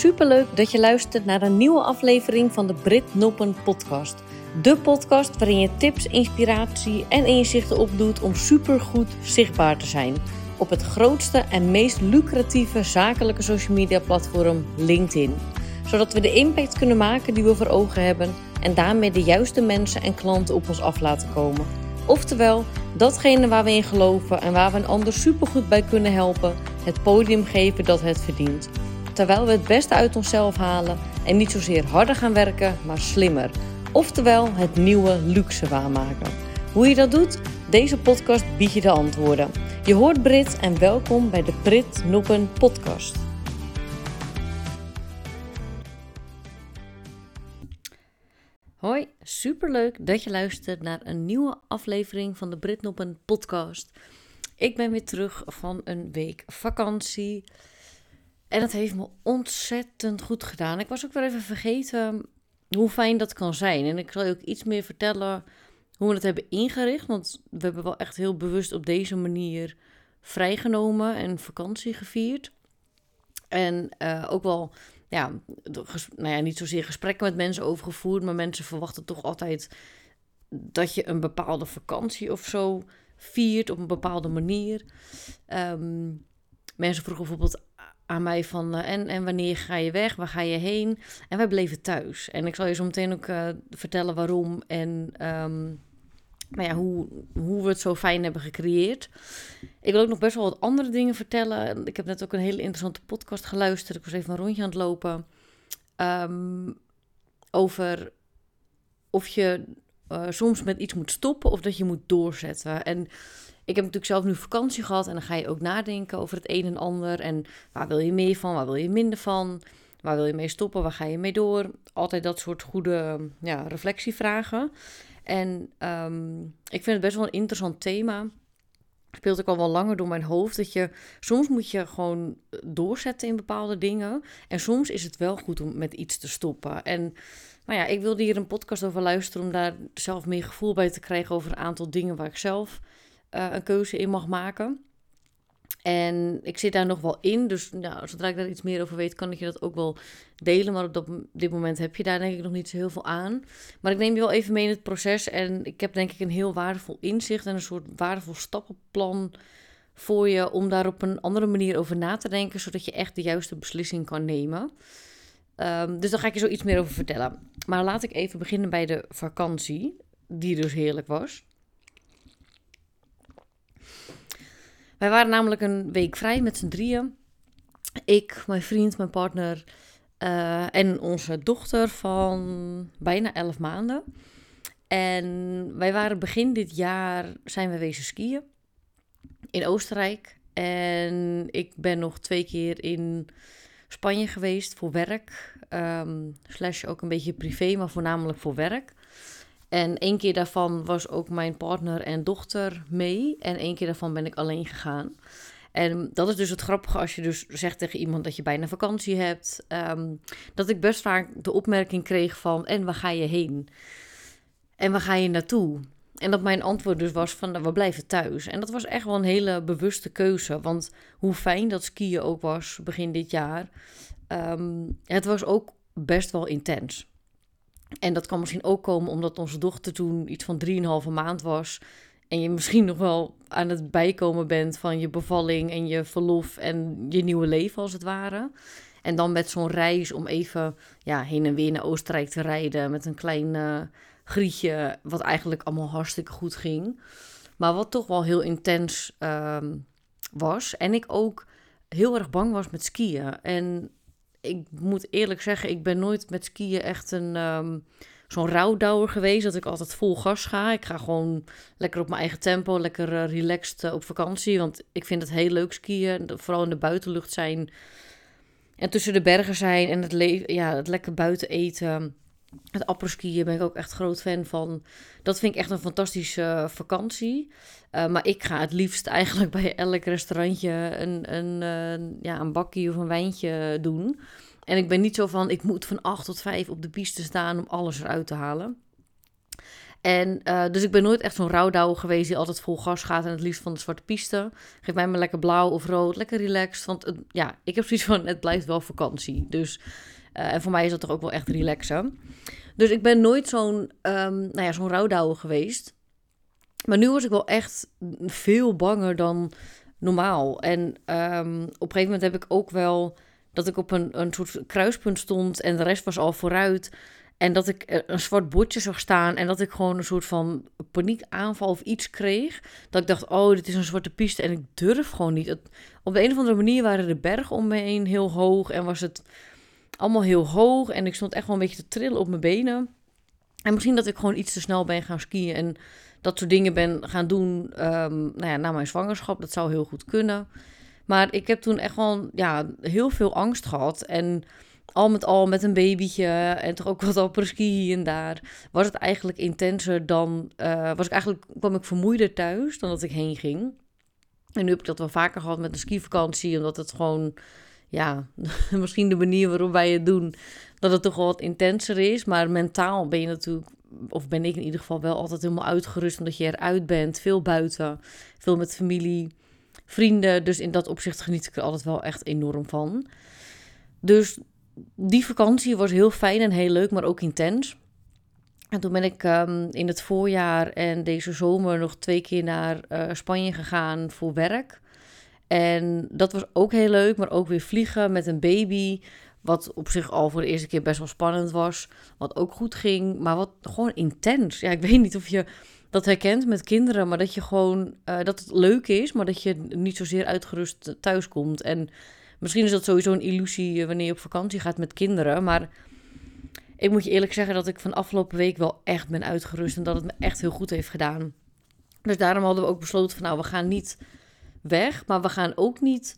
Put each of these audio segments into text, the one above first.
superleuk dat je luistert naar een nieuwe aflevering van de Brit Noppen podcast. De podcast waarin je tips, inspiratie en inzichten opdoet om supergoed zichtbaar te zijn op het grootste en meest lucratieve zakelijke social media platform LinkedIn. Zodat we de impact kunnen maken die we voor ogen hebben en daarmee de juiste mensen en klanten op ons af laten komen. Oftewel, datgene waar we in geloven en waar we een ander supergoed bij kunnen helpen, het podium geven dat het verdient. Terwijl we het beste uit onszelf halen en niet zozeer harder gaan werken, maar slimmer. Oftewel, het nieuwe luxe waarmaken. Hoe je dat doet? Deze podcast biedt je de antwoorden. Je hoort Brit en welkom bij de Brit Noppen podcast. Hoi, superleuk dat je luistert naar een nieuwe aflevering van de Brit Noppen podcast. Ik ben weer terug van een week vakantie. En dat heeft me ontzettend goed gedaan. Ik was ook weer even vergeten hoe fijn dat kan zijn. En ik zal je ook iets meer vertellen hoe we het hebben ingericht. Want we hebben wel echt heel bewust op deze manier vrijgenomen en vakantie gevierd. En uh, ook wel, ja, nou ja, niet zozeer gesprekken met mensen over gevoerd, maar mensen verwachten toch altijd dat je een bepaalde vakantie of zo viert op een bepaalde manier. Um, mensen vroegen bijvoorbeeld aan mij van uh, en, en wanneer ga je weg, waar ga je heen? En wij bleven thuis. En ik zal je zo meteen ook uh, vertellen waarom en um, nou ja, hoe, hoe we het zo fijn hebben gecreëerd. Ik wil ook nog best wel wat andere dingen vertellen. Ik heb net ook een hele interessante podcast geluisterd. Ik was even een rondje aan het lopen. Um, over of je uh, soms met iets moet stoppen of dat je moet doorzetten. En ik heb natuurlijk zelf nu vakantie gehad en dan ga je ook nadenken over het een en ander. En waar wil je meer van, waar wil je minder van? Waar wil je mee stoppen, waar ga je mee door? Altijd dat soort goede ja, reflectievragen. En um, ik vind het best wel een interessant thema. Speelt ook al wel langer door mijn hoofd. Dat je soms moet je gewoon doorzetten in bepaalde dingen. En soms is het wel goed om met iets te stoppen. En nou ja, ik wilde hier een podcast over luisteren om daar zelf meer gevoel bij te krijgen over een aantal dingen waar ik zelf uh, een keuze in mag maken. En ik zit daar nog wel in, dus nou, zodra ik daar iets meer over weet, kan ik je dat ook wel delen. Maar op dit moment heb je daar denk ik nog niet zo heel veel aan. Maar ik neem je wel even mee in het proces en ik heb denk ik een heel waardevol inzicht en een soort waardevol stappenplan voor je om daar op een andere manier over na te denken, zodat je echt de juiste beslissing kan nemen. Um, dus daar ga ik je zo iets meer over vertellen. Maar laat ik even beginnen bij de vakantie, die dus heerlijk was. Wij waren namelijk een week vrij met z'n drieën. Ik, mijn vriend, mijn partner uh, en onze dochter van bijna 11 maanden. En wij waren begin dit jaar zijn we wezen skiën in Oostenrijk. En ik ben nog twee keer in Spanje geweest voor werk. Um, slash ook een beetje privé, maar voornamelijk voor werk. En één keer daarvan was ook mijn partner en dochter mee. En één keer daarvan ben ik alleen gegaan. En dat is dus het grappige als je dus zegt tegen iemand dat je bijna vakantie hebt. Um, dat ik best vaak de opmerking kreeg van, en waar ga je heen? En waar ga je naartoe? En dat mijn antwoord dus was van, nou, we blijven thuis. En dat was echt wel een hele bewuste keuze. Want hoe fijn dat skiën ook was begin dit jaar. Um, het was ook best wel intens. En dat kan misschien ook komen omdat onze dochter toen iets van 3,5 maand was. En je misschien nog wel aan het bijkomen bent van je bevalling en je verlof en je nieuwe leven als het ware. En dan met zo'n reis om even ja, heen en weer naar Oostenrijk te rijden met een klein uh, grietje, wat eigenlijk allemaal hartstikke goed ging. Maar wat toch wel heel intens um, was. En ik ook heel erg bang was met skiën. En ik moet eerlijk zeggen, ik ben nooit met skiën echt een um, zo'n rouwdouwer geweest. Dat ik altijd vol gas ga. Ik ga gewoon lekker op mijn eigen tempo, lekker uh, relaxed uh, op vakantie. Want ik vind het heel leuk skiën. Vooral in de buitenlucht zijn. En tussen de bergen zijn en het, ja, het lekker buiten eten. Het apres-skiën ben ik ook echt groot fan van. Dat vind ik echt een fantastische vakantie. Uh, maar ik ga het liefst eigenlijk bij elk restaurantje een, een, ja, een bakje of een wijntje doen. En ik ben niet zo van, ik moet van 8 tot 5 op de piste staan om alles eruit te halen. En uh, dus ik ben nooit echt zo'n rouwdouwer geweest die altijd vol gas gaat en het liefst van de zwarte piste. Geef mij maar lekker blauw of rood, lekker relaxed. Want ja, ik heb zoiets van, het blijft wel vakantie. Dus, uh, en voor mij is dat toch ook wel echt relaxen. Dus ik ben nooit zo'n, um, nou ja, zo'n rouwdouwer geweest. Maar nu was ik wel echt veel banger dan normaal. En um, op een gegeven moment heb ik ook wel dat ik op een, een soort kruispunt stond en de rest was al vooruit. En dat ik een zwart bordje zag staan en dat ik gewoon een soort van paniekaanval of iets kreeg. Dat ik dacht, oh, dit is een zwarte piste en ik durf gewoon niet. Op de een of andere manier waren de bergen om me heen heel hoog en was het allemaal heel hoog. En ik stond echt wel een beetje te trillen op mijn benen. En misschien dat ik gewoon iets te snel ben gaan skiën en dat soort dingen ben gaan doen um, nou ja, na mijn zwangerschap. Dat zou heel goed kunnen. Maar ik heb toen echt gewoon ja, heel veel angst gehad. En al met al met een babytje en toch ook wat apres-ski hier en daar, was het eigenlijk intenser dan, uh, was ik eigenlijk, kwam ik vermoeider thuis dan dat ik heen ging. En nu heb ik dat wel vaker gehad met een skivakantie, omdat het gewoon, ja, misschien de manier waarop wij het doen, dat het toch wel wat intenser is. Maar mentaal ben je natuurlijk, of ben ik in ieder geval wel altijd helemaal uitgerust, omdat je eruit bent, veel buiten, veel met familie, vrienden. Dus in dat opzicht geniet ik er altijd wel echt enorm van. Dus die vakantie was heel fijn en heel leuk, maar ook intens. En toen ben ik um, in het voorjaar en deze zomer nog twee keer naar uh, Spanje gegaan voor werk. En dat was ook heel leuk, maar ook weer vliegen met een baby. Wat op zich al voor de eerste keer best wel spannend was. Wat ook goed ging, maar wat gewoon intens. Ja, ik weet niet of je dat herkent met kinderen, maar dat je gewoon uh, dat het leuk is, maar dat je niet zozeer uitgerust thuis komt. En Misschien is dat sowieso een illusie eh, wanneer je op vakantie gaat met kinderen. Maar ik moet je eerlijk zeggen dat ik van afgelopen week wel echt ben uitgerust. En dat het me echt heel goed heeft gedaan. Dus daarom hadden we ook besloten van nou, we gaan niet weg. Maar we gaan ook niet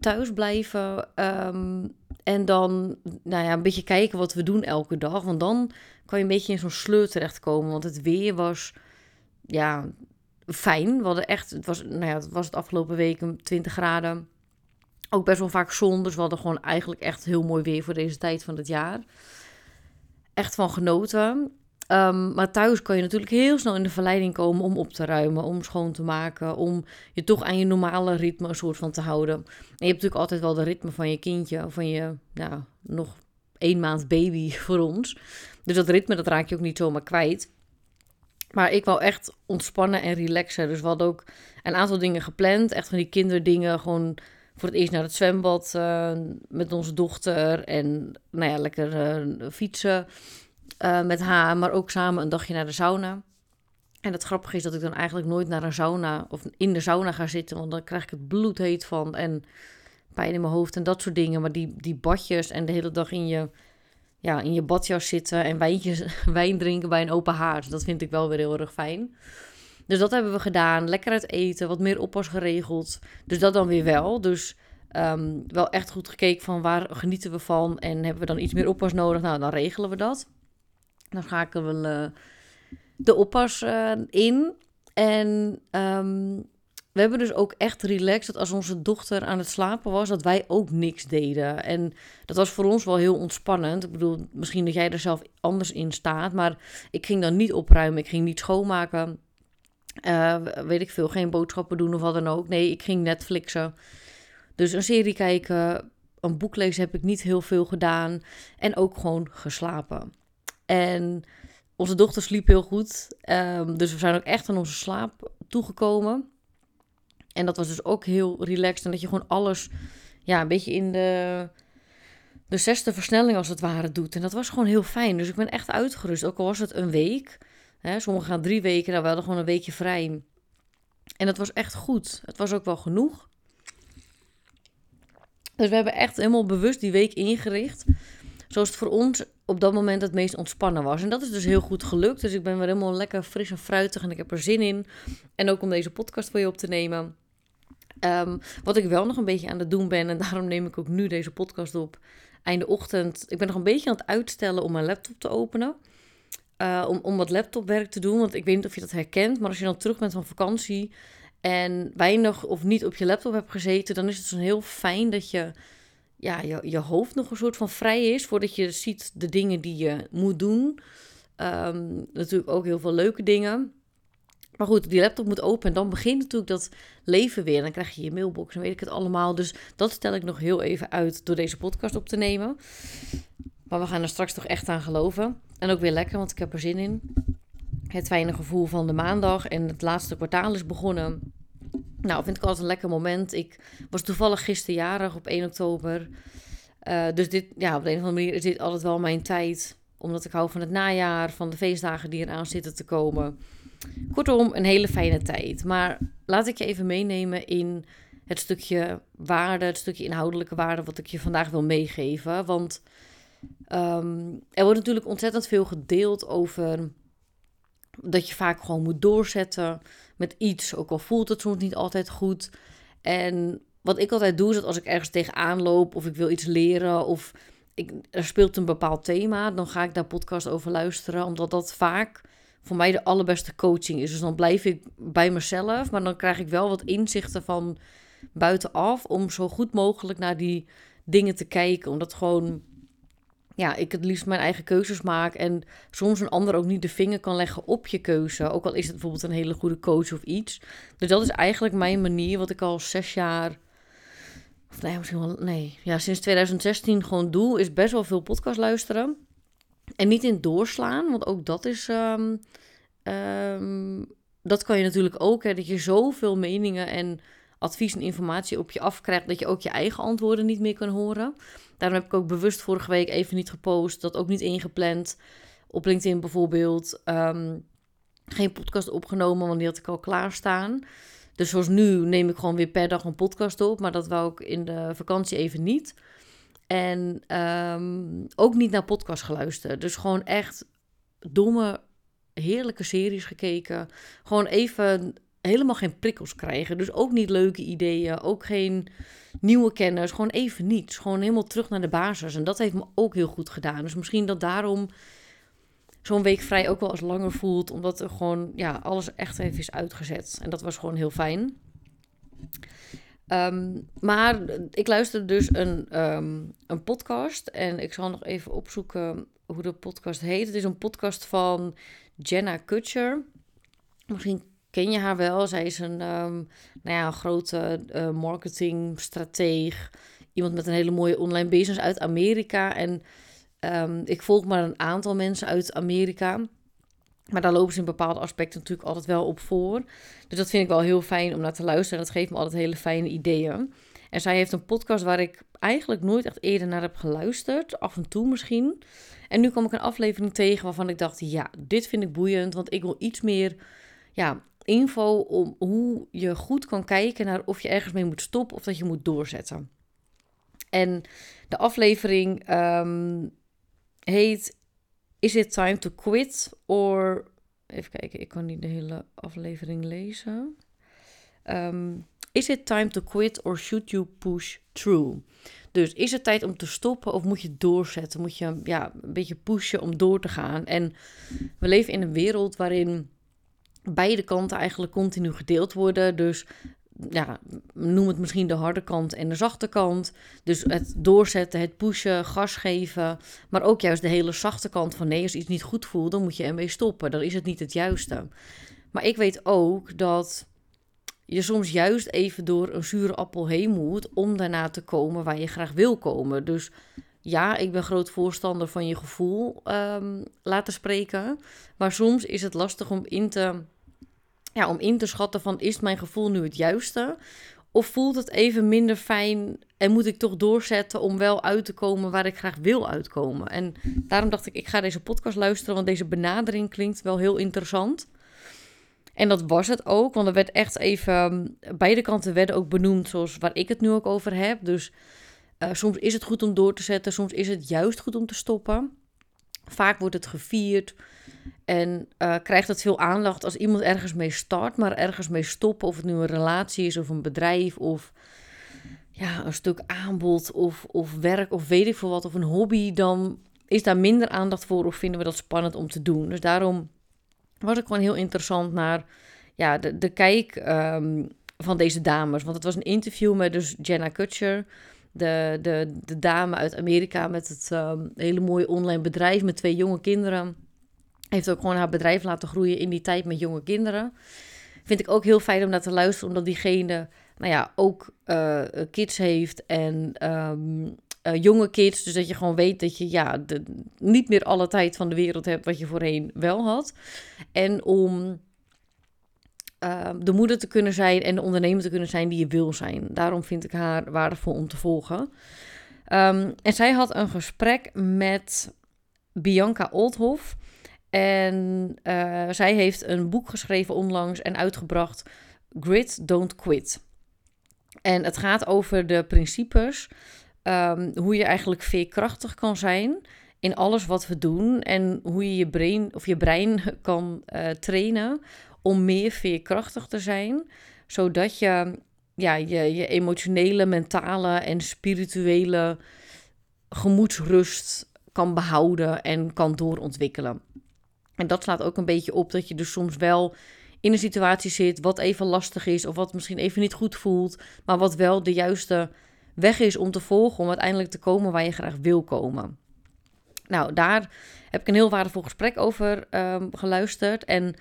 thuis blijven. Um, en dan nou ja, een beetje kijken wat we doen elke dag. Want dan kan je een beetje in zo'n sleur terechtkomen. Want het weer was ja, fijn. We hadden echt, het was, nou ja, het was het afgelopen week 20 graden. Ook best wel vaak zon, dus we hadden gewoon eigenlijk echt heel mooi weer voor deze tijd van het jaar. Echt van genoten. Um, maar thuis kan je natuurlijk heel snel in de verleiding komen om op te ruimen, om schoon te maken, om je toch aan je normale ritme een soort van te houden. En je hebt natuurlijk altijd wel de ritme van je kindje, van je nou, nog één maand baby voor ons. Dus dat ritme, dat raak je ook niet zomaar kwijt. Maar ik wou echt ontspannen en relaxen. Dus we hadden ook een aantal dingen gepland. Echt van die kinderdingen, gewoon voor het eerst naar het zwembad uh, met onze dochter. En nou ja, lekker uh, fietsen uh, met haar, maar ook samen een dagje naar de sauna. En het grappige is dat ik dan eigenlijk nooit naar een sauna of in de sauna ga zitten, want dan krijg ik het bloedheet van en pijn in mijn hoofd en dat soort dingen. Maar die, die badjes en de hele dag in je, ja, in je badjas zitten en wijntjes, wijn drinken bij een open haard, dat vind ik wel weer heel erg fijn. Dus dat hebben we gedaan. Lekker uit eten, wat meer oppas geregeld. Dus dat dan weer wel. Dus um, wel echt goed gekeken van waar genieten we van. En hebben we dan iets meer oppas nodig? Nou, dan regelen we dat. Dan schakelen we uh, de oppas uh, in. En um, we hebben dus ook echt relaxed dat als onze dochter aan het slapen was, dat wij ook niks deden. En dat was voor ons wel heel ontspannend. Ik bedoel, misschien dat jij er zelf anders in staat, maar ik ging dan niet opruimen, ik ging niet schoonmaken. Uh, weet ik veel, geen boodschappen doen of wat dan ook. Nee, ik ging Netflixen. Dus een serie kijken, een boek lezen heb ik niet heel veel gedaan. En ook gewoon geslapen. En onze dochter sliep heel goed. Um, dus we zijn ook echt aan onze slaap toegekomen. En dat was dus ook heel relaxed. En dat je gewoon alles ja, een beetje in de, de zesde versnelling als het ware doet. En dat was gewoon heel fijn. Dus ik ben echt uitgerust. Ook al was het een week. Hè, sommigen gaan drie weken, nou, we hadden gewoon een weekje vrij. En dat was echt goed. Het was ook wel genoeg. Dus we hebben echt helemaal bewust die week ingericht. Zoals het voor ons op dat moment het meest ontspannen was. En dat is dus heel goed gelukt. Dus ik ben weer helemaal lekker fris en fruitig en ik heb er zin in. En ook om deze podcast voor je op te nemen. Um, wat ik wel nog een beetje aan het doen ben, en daarom neem ik ook nu deze podcast op. Einde ochtend. Ik ben nog een beetje aan het uitstellen om mijn laptop te openen. Uh, om, om wat laptopwerk te doen. Want ik weet niet of je dat herkent. Maar als je dan terug bent van vakantie. En weinig of niet op je laptop hebt gezeten. Dan is het zo heel fijn dat je, ja, je, je hoofd nog een soort van vrij is. Voordat je ziet de dingen die je moet doen. Ehm, natuurlijk ook heel veel leuke dingen. Maar goed, die laptop moet open en dan begint natuurlijk dat leven weer. Dan krijg je je mailbox en weet ik het allemaal. Dus dat stel ik nog heel even uit door deze podcast op te nemen. Maar we gaan er straks toch echt aan geloven. En ook weer lekker, want ik heb er zin in. Het fijne gevoel van de maandag en het laatste kwartaal is begonnen. Nou, vind ik altijd een lekker moment. Ik was toevallig gisteren jarig op 1 oktober. Uh, dus dit, ja, op de een of andere manier is dit altijd wel mijn tijd. Omdat ik hou van het najaar, van de feestdagen die eraan zitten te komen. Kortom, een hele fijne tijd. Maar laat ik je even meenemen in het stukje waarde, het stukje inhoudelijke waarde, wat ik je vandaag wil meegeven. Want um, er wordt natuurlijk ontzettend veel gedeeld over dat je vaak gewoon moet doorzetten met iets, ook al voelt het soms niet altijd goed. En wat ik altijd doe, is dat als ik ergens tegenaan loop of ik wil iets leren of ik, er speelt een bepaald thema, dan ga ik daar podcast over luisteren, omdat dat vaak voor mij de allerbeste coaching is. Dus dan blijf ik bij mezelf, maar dan krijg ik wel wat inzichten van buitenaf om zo goed mogelijk naar die dingen te kijken, omdat gewoon ja, ik het liefst mijn eigen keuzes maak en soms een ander ook niet de vinger kan leggen op je keuze. Ook al is het bijvoorbeeld een hele goede coach of iets. Dus dat is eigenlijk mijn manier, wat ik al zes jaar, of nee, misschien wel, nee, ja, sinds 2016 gewoon doe, is best wel veel podcast luisteren. En niet in doorslaan, want ook dat is, ehm, ehm, dat kan je natuurlijk ook, hè, dat je zoveel meningen en advies en informatie op je afkrijgt, dat je ook je eigen antwoorden niet meer kan horen. Daarom heb ik ook bewust vorige week even niet gepost, dat ook niet ingepland. Op LinkedIn bijvoorbeeld. Um, geen podcast opgenomen, want die had ik al klaarstaan. Dus zoals nu neem ik gewoon weer per dag een podcast op. Maar dat wou ik in de vakantie even niet. En um, ook niet naar podcast geluisterd. Dus gewoon echt domme, heerlijke series gekeken. Gewoon even helemaal geen prikkels krijgen. Dus ook niet leuke ideeën, ook geen nieuwe kennis, gewoon even niets. Gewoon helemaal terug naar de basis. En dat heeft me ook heel goed gedaan. Dus misschien dat daarom zo'n week vrij ook wel als langer voelt, omdat er gewoon ja, alles echt even is uitgezet. En dat was gewoon heel fijn. Ehm, maar ik luisterde dus een, um, een podcast en ik zal nog even opzoeken hoe de podcast heet. Het is een podcast van Jenna Kutcher. Misschien ken je haar wel. Zij is een, um, nou ja, een grote uh, marketingstrateeg. Iemand met een hele mooie online business uit Amerika. En um, ik volg maar een aantal mensen uit Amerika. Maar daar lopen ze in bepaalde aspecten natuurlijk altijd wel op voor. Dus dat vind ik wel heel fijn om naar te luisteren. Dat geeft me altijd hele fijne ideeën. En zij heeft een podcast waar ik eigenlijk nooit echt eerder naar heb geluisterd. Af en toe misschien. En nu kwam ik een aflevering tegen waarvan ik dacht: ja, dit vind ik boeiend. Want ik wil iets meer ja, info om hoe je goed kan kijken naar of je ergens mee moet stoppen of dat je moet doorzetten. En de aflevering um, heet Is it time to quit? Or even kijken, ik kan niet de hele aflevering lezen. Um, is it time to quit or should you push through? Dus is het tijd om te stoppen of moet je doorzetten? Moet je ja, een beetje pushen om door te gaan? En we leven in een wereld waarin beide kanten eigenlijk continu gedeeld worden. Dus ja, noem het misschien de harde kant en de zachte kant. Dus het doorzetten, het pushen, gas geven. Maar ook juist de hele zachte kant van nee, als iets niet goed voelt, dan moet je ermee stoppen. Dan is het niet het juiste. Maar ik weet ook dat je soms juist even door een zure appel heen moet om daarna te komen waar je graag wil komen. Dus ja, ik ben groot voorstander van je gevoel um, laten spreken. Maar soms is het lastig om in te ja, om in te schatten van is mijn gevoel nu het juiste? Of voelt het even minder fijn en moet ik toch doorzetten om wel uit te komen waar ik graag wil uitkomen? En daarom dacht ik, ik ga deze podcast luisteren, want deze benadering klinkt wel heel interessant. En dat was het ook, want er werd echt even, beide kanten werden ook benoemd zoals waar ik het nu ook over heb. Dus uh, soms is het goed om door te zetten, soms is het juist goed om te stoppen. Vaak wordt het gevierd. En uh, krijgt het veel aandacht als iemand ergens mee start, maar ergens mee stoppen. Of het nu een relatie is of een bedrijf of ja, een stuk aanbod of, of werk of weet ik veel wat. Of een hobby, dan is daar minder aandacht voor of vinden we dat spannend om te doen. Dus daarom was ik gewoon heel interessant naar ja, de, de kijk um, van deze dames. Want het was een interview met dus Jenna Kutcher de, de, de dame uit Amerika met het um, hele mooie online bedrijf met twee jonge kinderen. Heeft ook gewoon haar bedrijf laten groeien in die tijd met jonge kinderen. Vind ik ook heel fijn om naar te luisteren, omdat diegene, nou ja, ook uh, kids heeft en ehm, uh, jonge kids. Dus dat je gewoon weet dat je ja, niet meer alle tijd van de wereld hebt wat je voorheen wel had. En om uh, de moeder te kunnen zijn en de ondernemer te kunnen zijn die je wil zijn. Daarom vind ik haar waardevol om te volgen. Um, en zij had een gesprek met Bianca Oldhoff. En uh, zij heeft een boek geschreven onlangs en uitgebracht: Grit, Don't Quit. En het gaat over de principes um, hoe je eigenlijk veerkrachtig kan zijn in alles wat we doen. En hoe je je brein, of je brein kan uh, trainen om meer veerkrachtig te zijn. Zodat je ja, je, je emotionele, mentale en spirituele gemoedsrust kan behouden en kan doorontwikkelen. En dat slaat ook een beetje op dat je dus soms wel in een situatie zit wat even lastig is of wat misschien even niet goed voelt, maar wat wel de juiste weg is om te volgen om uiteindelijk te komen waar je graag wil komen. Nou, daar heb ik een heel waardevol gesprek over um, geluisterd. En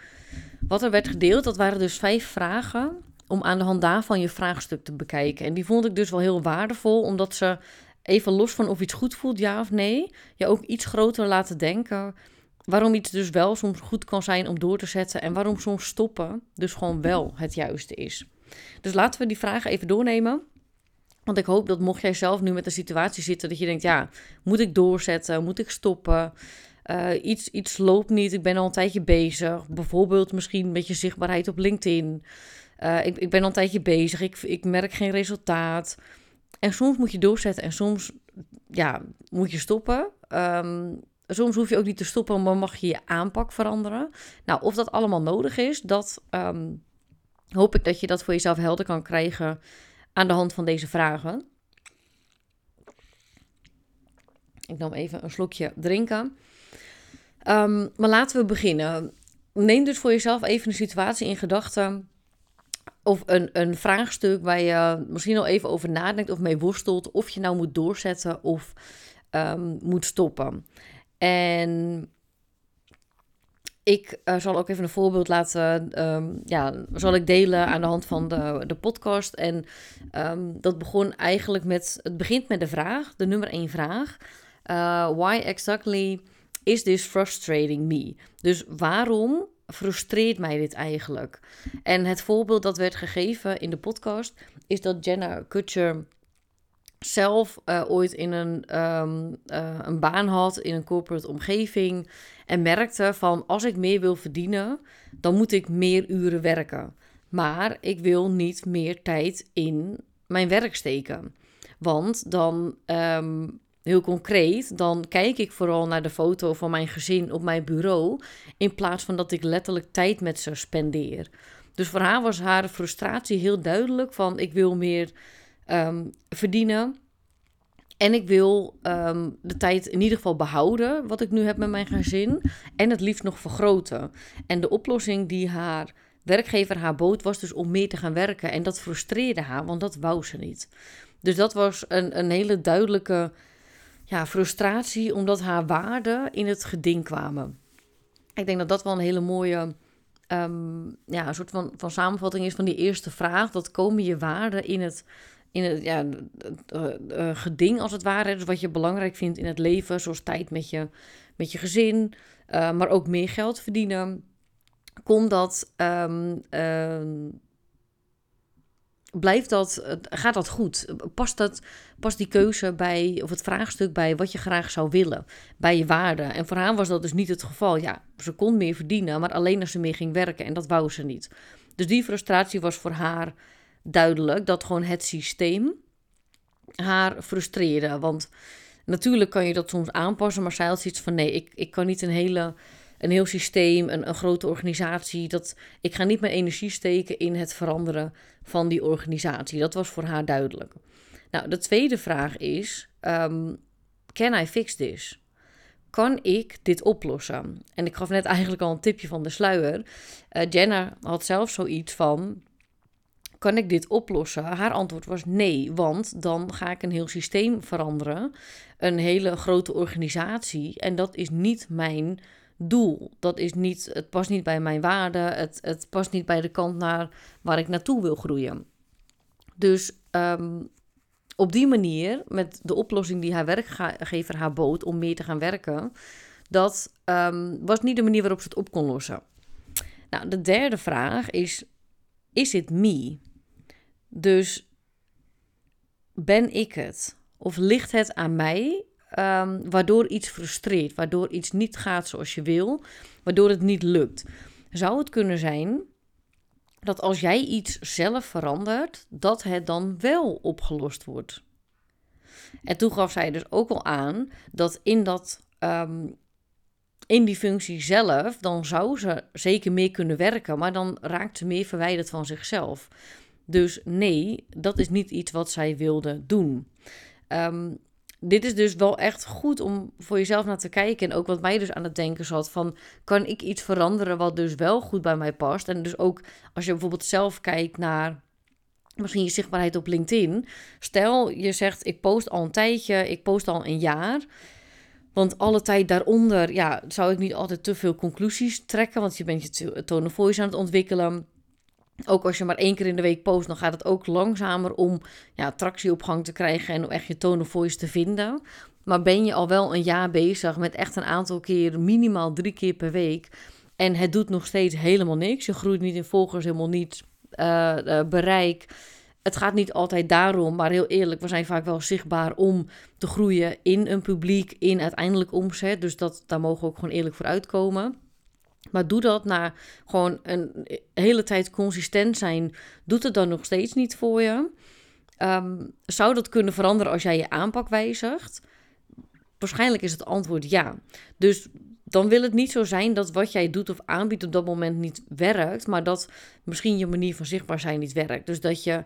wat er werd gedeeld, dat waren dus vijf vragen om aan de hand daarvan je vraagstuk te bekijken. En die vond ik dus wel heel waardevol, omdat ze even los van of iets goed voelt, ja of nee, je ook iets groter laten denken. Waarom iets dus wel soms goed kan zijn om door te zetten en waarom soms stoppen dus gewoon wel het juiste is. Dus laten we die vragen even doornemen. Want ik hoop dat mocht jij zelf nu met een situatie zitten dat je denkt, ja, moet ik doorzetten? Moet ik stoppen? Uh, iets, iets loopt niet, ik ben al een tijdje bezig. Bijvoorbeeld misschien met je zichtbaarheid op LinkedIn. Uh, ik, ik ben al een tijdje bezig, ik, ik merk geen resultaat. En soms moet je doorzetten en soms ja, moet je stoppen. Um, soms hoef je ook niet te stoppen, maar mag je je aanpak veranderen. Nou, of dat allemaal nodig is, dat um, hoop ik dat je dat voor jezelf helder kan krijgen aan de hand van deze vragen. Ik nam even een slokje drinken. Um, maar laten we beginnen. Neem dus voor jezelf even een situatie in gedachten. Of een, een vraagstuk waar je misschien al even over nadenkt of mee worstelt. Of je nou moet doorzetten of um, moet stoppen. En ik uh, zal ook even een voorbeeld laten, um, ja, zal ik delen aan de hand van de, de podcast. En um, dat begon eigenlijk met, het begint met de vraag, de nummer één vraag. Uh, why exactly is this frustrating me? Dus waarom frustreert mij dit eigenlijk? En het voorbeeld dat werd gegeven in de podcast is dat Jenna Kutcher zelf uh, ooit in een, um, uh, een baan had in een corporate omgeving en merkte van als ik meer wil verdienen, dan moet ik meer uren werken. Maar ik wil niet meer tijd in mijn werk steken. Want dan, um, heel concreet, dan kijk ik vooral naar de foto van mijn gezin op mijn bureau, in plaats van dat ik letterlijk tijd met ze spendeer. Dus voor haar was haar frustratie heel duidelijk van ik wil meer um, verdienen. En ik wil um, de tijd in ieder geval behouden, wat ik nu heb met mijn gezin. En het liefst nog vergroten. En de oplossing die haar werkgever haar bood, was dus om meer te gaan werken. En dat frustreerde haar, want dat wou ze niet. Dus dat was een, een hele duidelijke ja, frustratie, omdat haar waarden in het geding kwamen. Ik denk dat dat wel een hele mooie um, ja, een soort van, van samenvatting is van die eerste vraag. Dat komen je waarden in het in het ja, uh, geding als het ware. Dus wat je belangrijk vindt in het leven, zoals tijd met je, met je gezin, uh, maar ook meer geld verdienen. Komt dat, um, blijft dat, gaat dat goed? Past, dat, past die keuze bij, of het vraagstuk bij wat je graag zou willen, bij je waarde? En voor haar was dat dus niet het geval. Ja, ze kon meer verdienen, maar alleen als ze meer ging werken en dat wou ze niet. Dus die frustratie was voor haar duidelijk dat gewoon het systeem haar frustreerde. Want natuurlijk kan je dat soms aanpassen, maar zij had zoiets van: nee, ik, ik kan niet een hele. Een heel systeem, een, een grote organisatie. Dat, ik ga niet mijn energie steken in het veranderen van die organisatie. Dat was voor haar duidelijk. Nou, de tweede vraag is: um, Can I fix this? Kan ik dit oplossen? En ik gaf net eigenlijk al een tipje van de sluier. Uh, Jenna had zelf zoiets van: kan ik dit oplossen? Haar antwoord was nee, want dan ga ik een heel systeem veranderen, een hele grote organisatie en dat is niet mijn doel. Dat is niet, het past niet bij mijn waarde. Het, het past niet bij de kant naar waar ik naartoe wil groeien. Dus ehm, op die manier, met de oplossing die haar werkgever haar bood om meer te gaan werken, dat um, was niet de manier waarop ze het op kon lossen. Nou, de derde vraag is: is it me? Dus ben ik het? Of ligt het aan mij, um, waardoor iets frustreert, waardoor iets niet gaat zoals je wil, waardoor het niet lukt? Zou het kunnen zijn dat als jij iets zelf verandert, dat het dan wel opgelost wordt? En toen gaf zij dus ook al aan dat in dat um, in die functie zelf, dan zou ze zeker meer kunnen werken, maar dan raakt ze meer verwijderd van zichzelf. Dus nee, dat is niet iets wat zij wilde doen. Ehm, dit is dus wel echt goed om voor jezelf naar te kijken. En ook wat mij dus aan het denken zat: van kan ik iets veranderen wat dus wel goed bij mij past? En dus ook als je bijvoorbeeld zelf kijkt naar misschien je zichtbaarheid op LinkedIn. Stel je zegt: ik post al een tijdje, ik post al een jaar. Want alle tijd daaronder ja, zou ik niet altijd te veel conclusies trekken. Want je bent je tone of voice aan het ontwikkelen. Ook als je maar één keer in de week post, dan gaat het ook langzamer om ja, tractie op gang te krijgen en om echt je tone of voice te vinden. Maar ben je al wel een jaar bezig met echt een aantal keer, minimaal drie keer per week. En het doet nog steeds helemaal niks. Je groeit niet in volgers, helemaal niet uh, bereik het gaat niet altijd daarom, maar heel eerlijk, we zijn vaak wel zichtbaar om te groeien in een publiek, in uiteindelijk omzet. Dus dat, daar mogen we ook gewoon eerlijk voor uitkomen. Maar doe dat na gewoon een hele tijd consistent zijn. Doet het dan nog steeds niet voor je? Ehm, zou dat kunnen veranderen als jij je aanpak wijzigt? Waarschijnlijk is het antwoord ja. Dus dan wil het niet zo zijn dat wat jij doet of aanbiedt op dat moment niet werkt, maar dat misschien je manier van zichtbaar zijn niet werkt. Dus dat je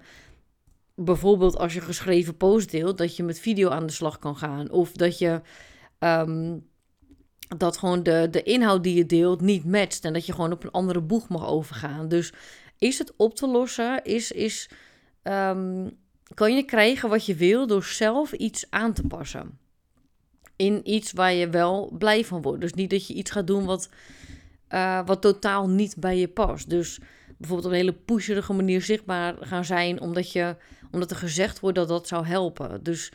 bijvoorbeeld als je geschreven post deelt, dat je met video aan de slag kan gaan. Of dat je ehm, dat gewoon de, de inhoud die je deelt niet matcht en dat je gewoon op een andere boeg mag overgaan. Dus is het op te lossen? Is, is, ehm, kan je krijgen wat je wil door zelf iets aan te passen? In iets waar je wel blij van wordt. Dus niet dat je iets gaat doen wat, uh, wat totaal niet bij je past. Dus bijvoorbeeld op een hele pusherige manier zichtbaar gaan zijn, omdat, je, omdat er gezegd wordt dat dat zou helpen. Dus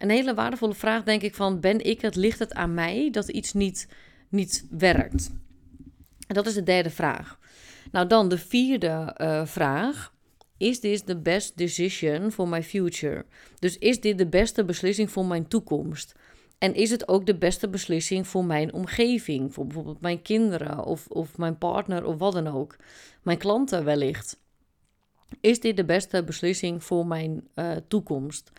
een hele waardevolle vraag, denk ik, van ben ik het, ligt het aan mij dat iets niet, niet werkt? En dat is de derde vraag. Nou, dan de vierde uh, vraag. Is dit the best decision for my future? Dus is dit de beste beslissing voor mijn toekomst? En is het ook de beste beslissing voor mijn omgeving? Voor bijvoorbeeld mijn kinderen of, of mijn partner of wat dan ook. Mijn klanten wellicht. Is dit de beste beslissing voor mijn uh, toekomst?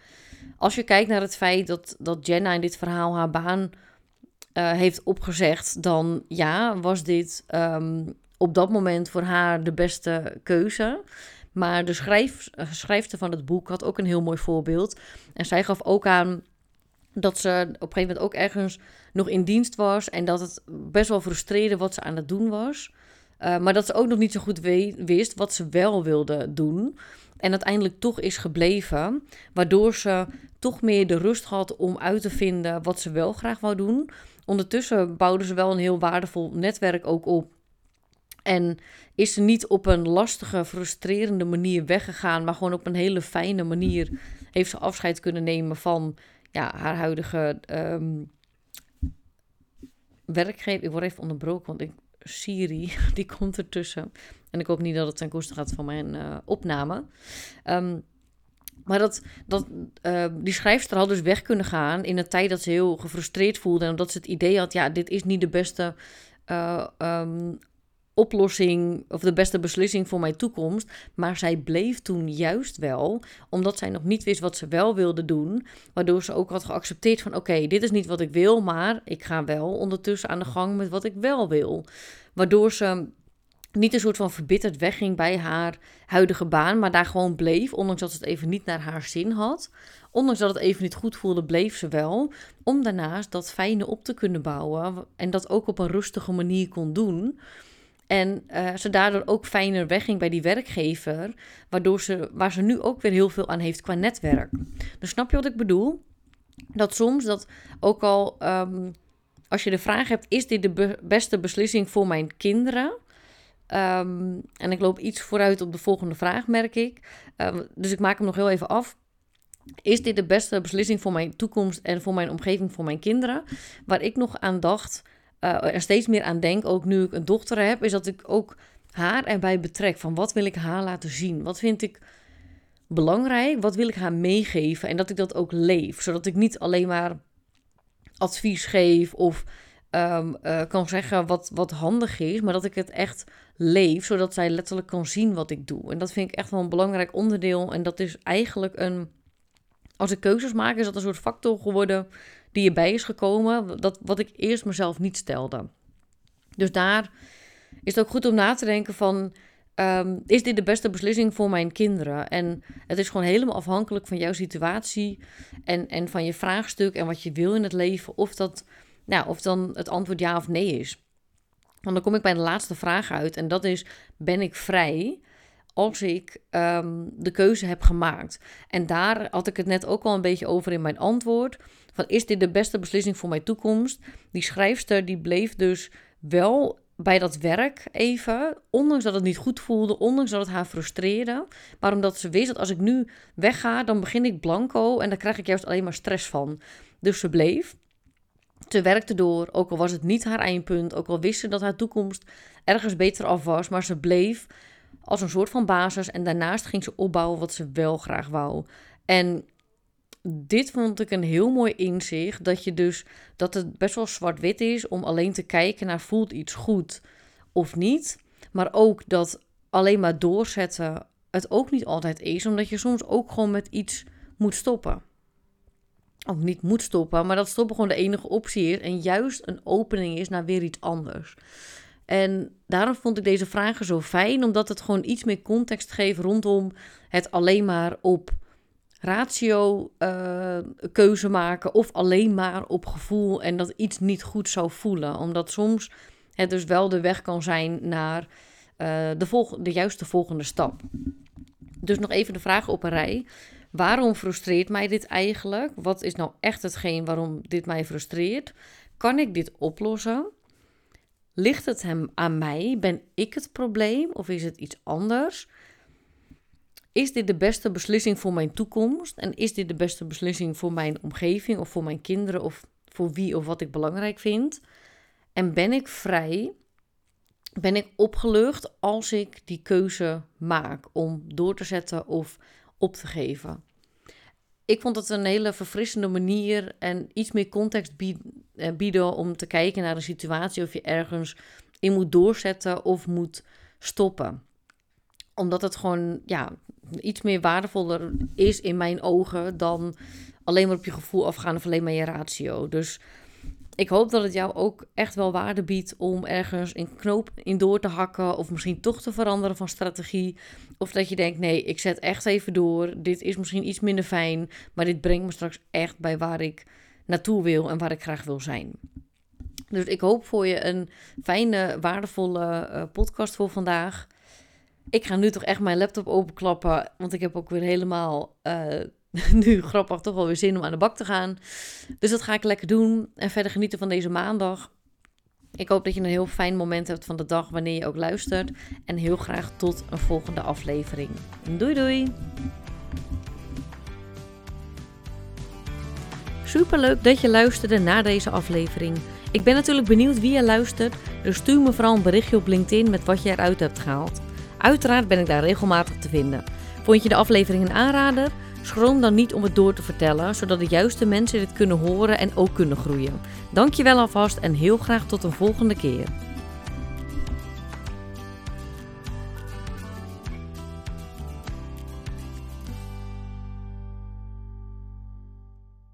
Als je kijkt naar het feit dat, dat Jenna in dit verhaal haar baan uh, heeft opgezegd, dan ja, was dit um, op dat moment voor haar de beste keuze. Maar de schrijf, schrijfster van het boek had ook een heel mooi voorbeeld. En zij gaf ook aan dat ze op een gegeven moment ook ergens nog in dienst was. En dat het best wel frustreerde wat ze aan het doen was. Uh, maar dat ze ook nog niet zo goed wist wat ze wel wilde doen. En uiteindelijk toch is gebleven. Waardoor ze toch meer de rust had om uit te vinden wat ze wel graag wou doen. Ondertussen bouwde ze wel een heel waardevol netwerk ook op. En is ze niet op een lastige, frustrerende manier weggegaan, maar gewoon op een hele fijne manier heeft ze afscheid kunnen nemen van ja, haar huidige um, werkgever. Ik word even onderbroken, want ik, Siri, die komt ertussen. En ik hoop niet dat het ten koste gaat van mijn uh, opname. Um, maar dat, dat, uh, die schrijfster had dus weg kunnen gaan in een tijd dat ze heel gefrustreerd voelde. En omdat ze het idee had, ja, dit is niet de beste uh, oplossing of de beste beslissing voor mijn toekomst. Maar zij bleef toen juist wel, omdat zij nog niet wist wat ze wel wilde doen. Waardoor ze ook had geaccepteerd van oké, dit is niet wat ik wil, maar ik ga wel ondertussen aan de gang met wat ik wel wil. Waardoor ze niet een soort van verbitterd wegging bij haar huidige baan, maar daar gewoon bleef, ondanks dat het even niet naar haar zin had. Ondanks dat het even niet goed voelde, bleef ze wel. Om daarnaast dat fijne op te kunnen bouwen en dat ook op een rustige manier kon doen. En uh, ze daardoor ook fijner wegging bij die werkgever, waardoor ze, waar ze nu ook weer heel veel aan heeft qua netwerk. Dus snap je wat ik bedoel? Dat soms dat ook al um, als je de vraag hebt: is dit de beste beslissing voor mijn kinderen? Ehm, en ik loop iets vooruit op de volgende vraag, merk ik. Ehm, dus ik maak hem nog heel even af. Is dit de beste beslissing voor mijn toekomst en voor mijn omgeving, voor mijn kinderen? Waar ik nog aan dacht uh, en steeds meer aan denk, ook nu ik een dochter heb, is dat ik ook haar erbij betrek. Van wat wil ik haar laten zien? Wat vind ik belangrijk? Wat wil ik haar meegeven? En dat ik dat ook leef, zodat ik niet alleen maar advies geef of um, uh, kan zeggen wat, wat handig is, maar dat ik het echt leef, zodat zij letterlijk kan zien wat ik doe. En dat vind ik echt wel een belangrijk onderdeel. En dat is eigenlijk een, als ik keuzes maak, is dat een soort factor geworden die erbij is gekomen, dat, wat ik eerst mezelf niet stelde. Dus daar is het ook goed om na te denken van, um, is dit de beste beslissing voor mijn kinderen? En het is gewoon helemaal afhankelijk van jouw situatie en, en van je vraagstuk en wat je wil in het leven, of dat nou, of dan het antwoord ja of nee is. Want dan kom ik bij de laatste vraag uit en dat is: ben ik vrij als ik um, de keuze heb gemaakt? En daar had ik het net ook al een beetje over in mijn antwoord. Van is dit de beste beslissing voor mijn toekomst? Die schrijfster die bleef dus wel bij dat werk even, ondanks dat het niet goed voelde, ondanks dat het haar frustreerde, maar omdat ze wist dat als ik nu wegga, dan begin ik blanco en daar krijg ik juist alleen maar stress van. Dus ze bleef. Ze werkte door, ook al was het niet haar eindpunt, ook al wist ze dat haar toekomst ergens beter af was, maar ze bleef als een soort van basis en daarnaast ging ze opbouwen wat ze wel graag wou. En dit vond ik een heel mooi inzicht, dat je dus dat het best wel zwart-wit is om alleen te kijken naar voelt iets goed of niet, maar ook dat alleen maar doorzetten het ook niet altijd is, omdat je soms ook gewoon met iets moet stoppen of niet moet stoppen, maar dat stoppen gewoon de enige optie is en juist een opening is naar weer iets anders. En daarom vond ik deze vragen zo fijn, omdat het gewoon iets meer context geeft rondom het alleen maar op ratio uh, keuze maken of alleen maar op gevoel en dat iets niet goed zou voelen. Omdat soms het dus wel de weg kan zijn naar uh, de, de juiste volgende stap. Dus nog even de vragen op een rij. Waarom frustreert mij dit eigenlijk? Wat is nou echt hetgeen waarom dit mij frustreert? Kan ik dit oplossen? Ligt het hem aan mij? Ben ik het probleem of is het iets anders? Is dit de beste beslissing voor mijn toekomst? En is dit de beste beslissing voor mijn omgeving of voor mijn kinderen of voor wie of wat ik belangrijk vind? En ben ik vrij? Ben ik opgelucht als ik die keuze maak om door te zetten of op te geven. Ik vond het een hele verfrissende manier en iets meer context eh, bieden om te kijken naar een situatie of je ergens in moet doorzetten of moet stoppen. Omdat het gewoon ja, iets meer waardevoller is in mijn ogen dan alleen maar op je gevoel afgaan of alleen maar je ratio. Dus ik hoop dat het jou ook echt wel waarde biedt om ergens een knoop in door te hakken. Of misschien toch te veranderen van strategie. Of dat je denkt: nee, ik zet echt even door. Dit is misschien iets minder fijn. Maar dit brengt me straks echt bij waar ik naartoe wil en waar ik graag wil zijn. Dus ik hoop voor je een fijne, waardevolle uh, podcast voor vandaag. Ik ga nu toch echt mijn laptop openklappen. Want ik heb ook weer helemaal. Uh, nu grappig toch wel weer zin om aan de bak te gaan. Dus dat ga ik lekker doen. En verder genieten van deze maandag. Ik hoop dat je een heel fijn moment hebt van de dag wanneer je ook luistert. En heel graag tot een volgende aflevering. Doei doei! Super leuk dat je luisterde naar deze aflevering. Ik ben natuurlijk benieuwd wie je luistert, dus stuur me vooral een berichtje op LinkedIn met wat je eruit hebt gehaald. Uiteraard ben ik daar regelmatig te vinden. Vond je de aflevering een aanrader? Schroom dan niet om het door te vertellen, zodat de juiste mensen dit kunnen horen en ook kunnen groeien. Dankjewel alvast en heel graag tot een volgende keer.